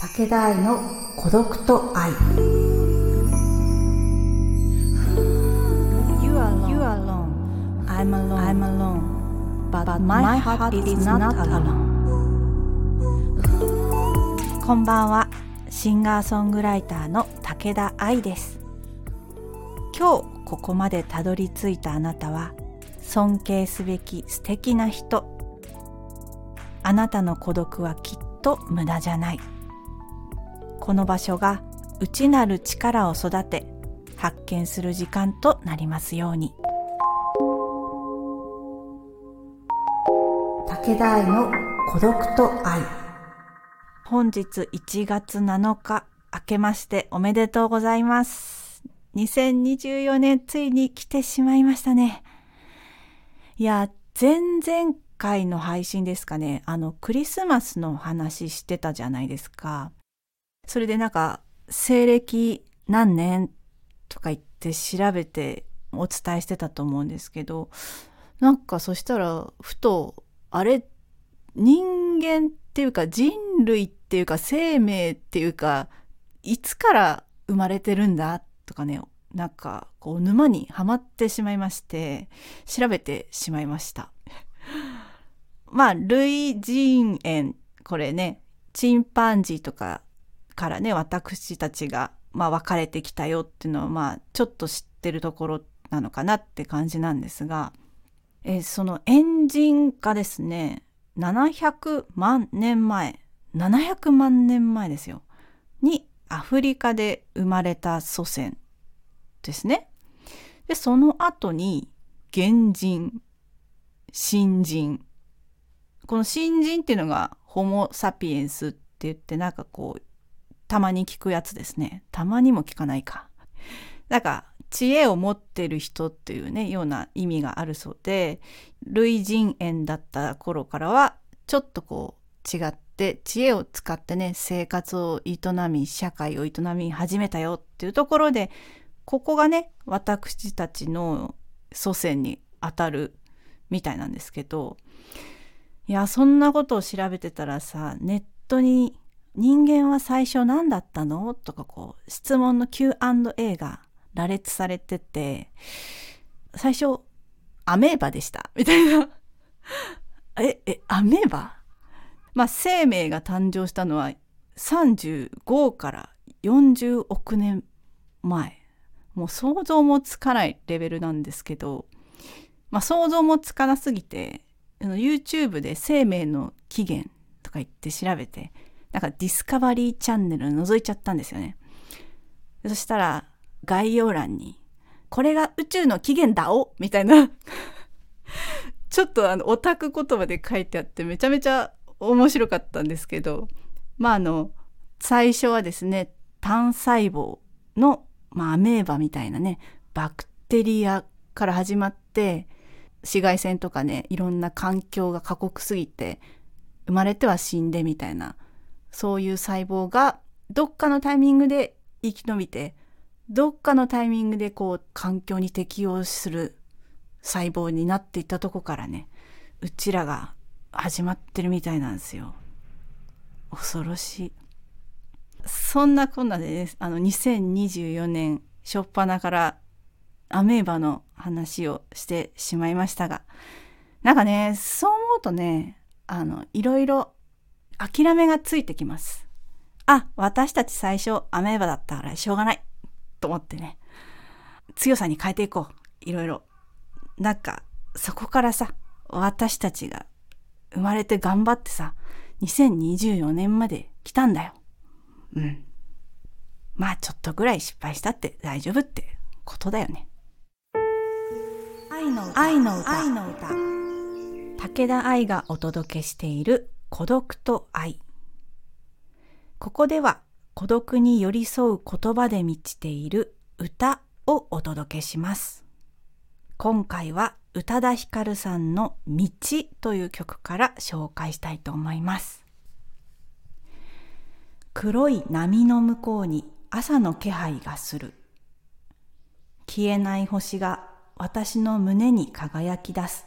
武田愛の孤独と愛 You are alone. You are alone. I'm alone. I'm alone. But, my, heart, is not alone. こんばんは。シンガーソングライターの武田愛です。今日ここまでたどり着いたあなたは尊敬すべき素敵な人。あなたの孤独はきっと無駄じゃない。この場所が内なる力を育て発見する時間となりますように。武田愛の孤独と愛。本日1月7日明けましておめでとうございます。2024年ついに来てしまいましたね。いや前々回の配信ですかね。あのクリスマスの話してたじゃないですかそれでなんか西暦何年とか言って調べてお伝えしてたと思うんですけどなんかそしたらふとあれ人間っていうか人類っていうか生命っていうかいつから生まれてるんだとかねなんかこう沼にはまってしまいまして調べてしまいました。まあ類人猿これねチンパンジーとかからね私たちが、まあ、分かれてきたよっていうのはまあちょっと知ってるところなのかなって感じなんですが、えーそのエンジンがですね700万年前700万年前ですよにアフリカで生まれた祖先ですね。でその後に原人新人この新人っていうのがホモ・サピエンスって言ってなんかこうたまに聞くやつですね。たまにも聞かないか。なんか知恵を持ってる人っていうねような意味があるそうで類人猿だった頃からはちょっとこう違って知恵を使ってね生活を営み社会を営み始めたよっていうところでここがね私たちの祖先にあたるみたいなんですけどいやそんなことを調べてたらさネットに人間は最初何だったの？とかこう質問の Q&A が羅列されてて最初アメーバでした。みたいな。ええアメーバ？まあ生命が誕生したのは35から40億年前。もう想像もつかないレベルなんですけどまあ想像もつかなすぎて YouTube で生命の起源とか言って調べてなんかディスカバリーチャンネル覗いちゃったんですよね。そしたら概要欄に「これが宇宙の起源だお!」みたいな ちょっとあのオタク言葉で書いてあってめちゃめちゃ面白かったんですけどまああの最初はですね単細胞の、まあ、アメーバみたいなねバクテリアから始まって紫外線とかねいろんな環境が過酷すぎて生まれては死んでみたいなそういう細胞がどっかのタイミングで生き延びてどっかのタイミングでこう環境に適応する細胞になっていったとこからねうちらが始まってるみたいなんですよ。恐ろしい。そんなこんなでねあの2024年初っ端からアメーバの話をしてしまいましたがなんかねそう思うとねあのいろいろ諦めがついてきます。あ、私たち最初アメーバだったからしょうがないと思ってね、強さに変えていこう。いろいろ。なんか、そこからさ、私たちが生まれて頑張ってさ、2024年まで来たんだよ。うん。まあちょっとぐらい失敗したって大丈夫ってことだよね。愛の愛の歌愛の歌武田愛がお届けしている孤独と愛。ここでは孤独に寄り添う言葉で満ちている歌をお届けします。今回は宇多田ヒカルさんの道という曲から紹介したいと思います。黒い波の向こうに朝の気配がする。消えない星が私の胸に輝き出す。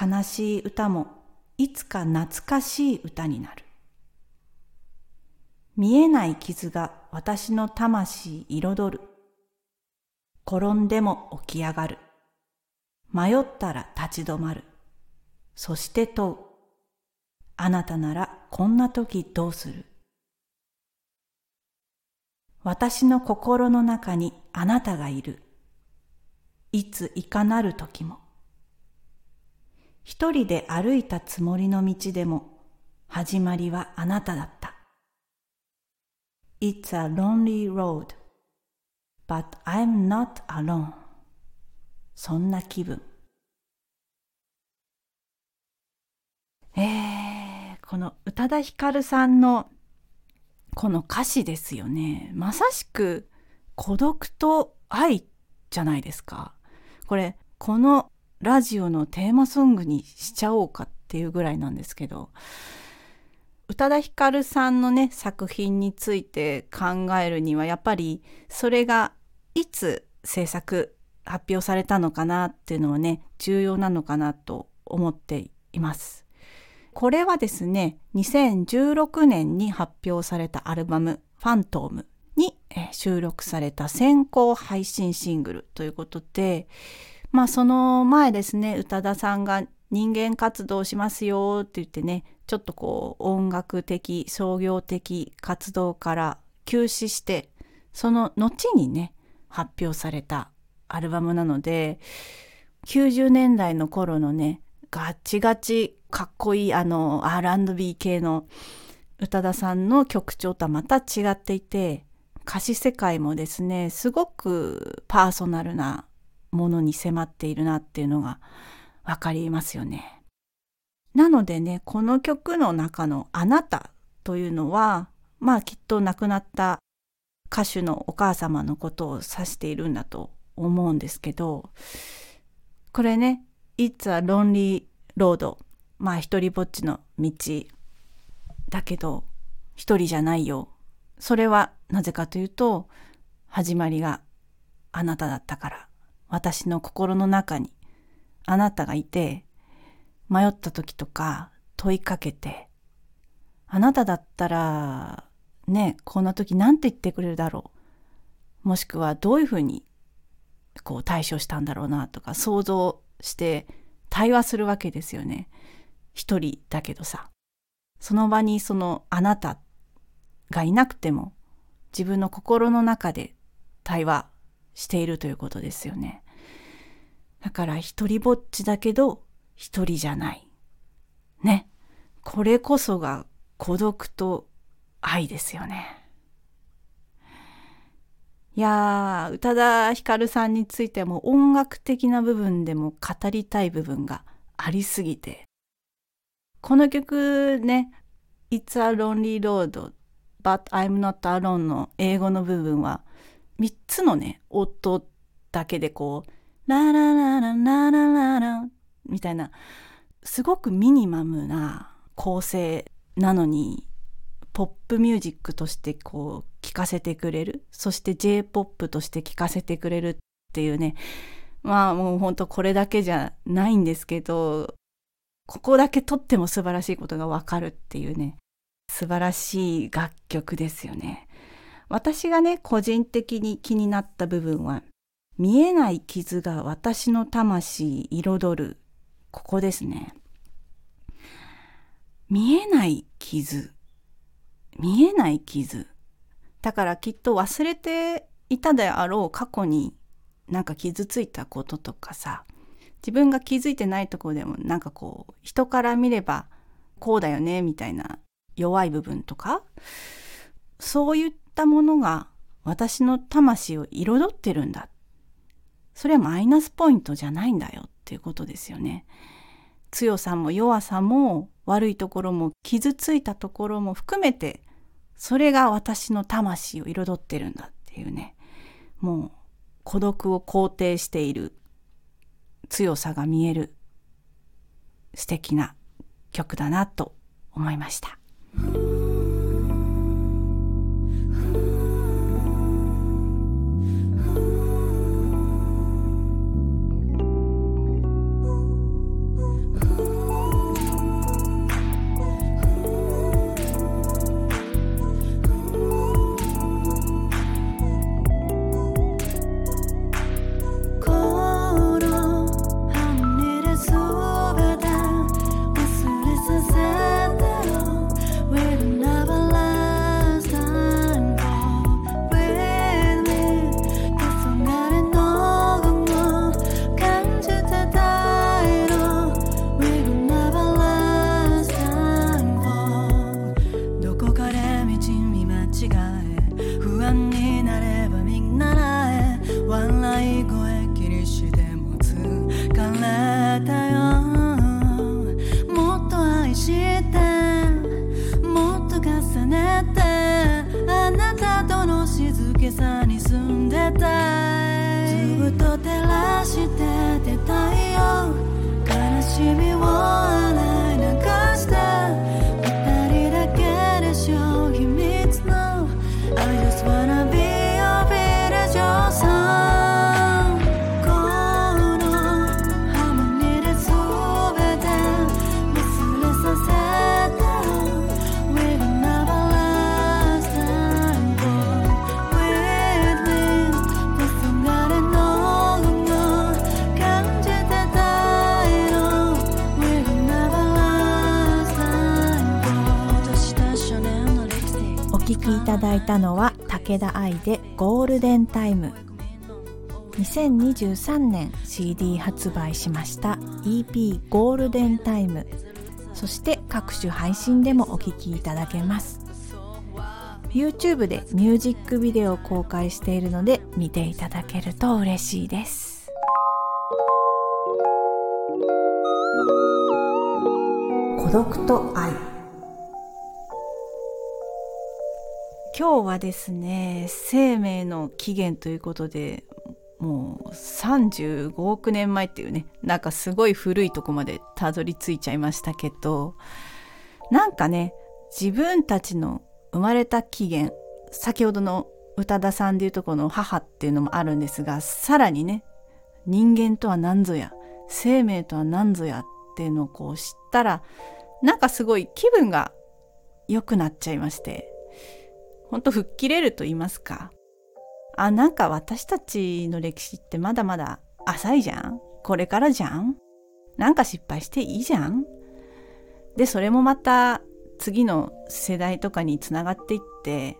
悲しい歌もいつか懐かしい歌になる見えない傷が私の魂彩る。転んでも起き上がる。迷ったら立ち止まる。そして問う。あなたならこんな時どうする？私の心の中にあなたがいる。いついかなる時も。一人で歩いたつもりの道でも、始まりはあなただった。It's a lonely road, but I'm not alone. そんな気分。えー、この宇多田ヒカルさんのこの歌詞ですよね。まさしく孤独と愛じゃないですか。これ、このラジオのテーマソングにしちゃおうかっていうぐらいなんですけど、宇多田ヒカルさんのね、作品について考えるには、やっぱりそれがいつ制作、発表されたのかなっていうのはね、重要なのかなと思っています。これはですね、2016年に発表されたアルバム、ファントムに収録された先行配信シングルということで、まあその前ですね、宇多田さんが人間活動しますよって言ってね、ちょっとこう音楽的、商業的活動から休止して、その後にね、発表されたアルバムなので、90年代の頃のね、ガチガチかっこいいあの R&B 系の宇多田さんの曲調とはまた違っていて歌詞世界もですねすごくパーソナルなものに迫っているなっていうのがわかりますよね。なのでねこの曲の中の「あなた」というのはまあきっと亡くなった歌手のお母様のことを指しているんだと思うんですけどこれね「It's a lonely road」まあ一人ぼっちの道だけど一人じゃないよ。それはなぜかというと始まりがあなただったから私の心の中にあなたがいて迷った時とか問いかけてあなただったらねこんな時何て言ってくれるだろうもしくはどういうふうにこう対処したんだろうなとか想像して対話するわけですよね。一人だけどさその場にそのあなたがいなくても自分の心の中で対話しているということですよね。から一人ぼっちだけど一人じゃない。ね。これこそが孤独と愛ですよね。いやー、宇多田ヒカルさんについても音楽的な部分でも語りたい部分がありすぎて、この曲ね、It's a Lonely Road, but I'm not alone の英語の部分は、3つのね、音だけでこう、ララララララララみたいな、すごくミニマムな構成なのに、ポップミュージックとしてこう聴かせてくれる。そして J-POP として聴かせてくれるっていうね。まあもうほんとこれだけじゃないんですけど、ここだけとっても素晴らしいことがわかるっていうね、素晴らしい楽曲ですよね。私がね、個人的に気になった部分は、見えない傷が私の魂彩る。ここですね。見えない傷。見えない傷。だからきっと忘れていたであろう過去になんか傷ついたこととかさ、自分が気づいてないとこでもなんかこう人から見ればこうだよねみたいな弱い部分とかそういったものが私の魂を彩ってるんだそれはマイナスポイントじゃないんだよっていうことですよね強さも弱さも悪いところも傷ついたところも含めてそれが私の魂を彩ってるんだっていうねもう孤独を肯定している強さが見える素敵な曲だなと思いました。きいただいたのは武田愛でゴールデンタイム。2023年 CD 発売しました EP ゴールデンタイム。そして各種配信でもお聴きいただけます。YouTube でミュージックビデオを公開しているので見ていただけると嬉しいです。孤独と愛。今日はですね生命の起源ということでもう35億年前っていうねなんかすごい古いとこまでたどり着いちゃいましたけどなんかね自分たちの生まれた起源先ほどの宇多田さんでいうとこの母っていうのもあるんですがさらにね人間とは何ぞや生命とは何ぞやっていうのをこう知ったらなんかすごい気分が良くなっちゃいましてほんと吹っ切れると言いますか。あ、なんか私たちの歴史ってまだまだ浅いじゃん。これからじゃん。なんか失敗していいじゃん。で、それもまた次の世代とかにつながっていって、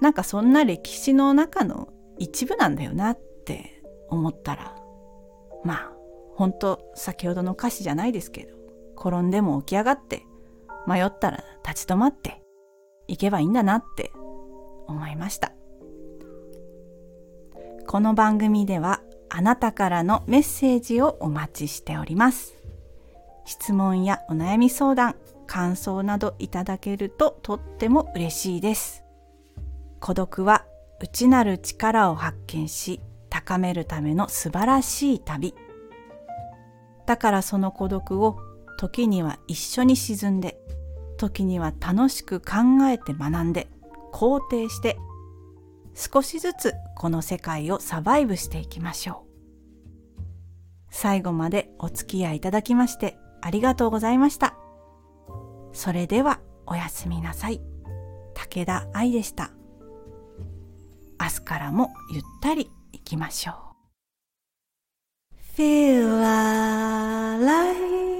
なんかそんな歴史の中の一部なんだよなって思ったら、まあ、ほんと先ほどの歌詞じゃないですけど、転んでも起き上がって、迷ったら立ち止まって、行けばいいんだなって思いました。この番組ではあなたからのメッセージをお待ちしております。質問やお悩み相談感想などいただけるととっても嬉しいです。孤独は内なる力を発見し高めるための素晴らしい旅。だからその孤独を時には一緒に沈んで時には楽しく考えて学んで肯定して少しずつこの世界をサバイブしていきましょう。最後までお付き合いいただきましてありがとうございました。それではおやすみなさい。武田愛でした。明日からもゆったり行きましょう。Feel alive.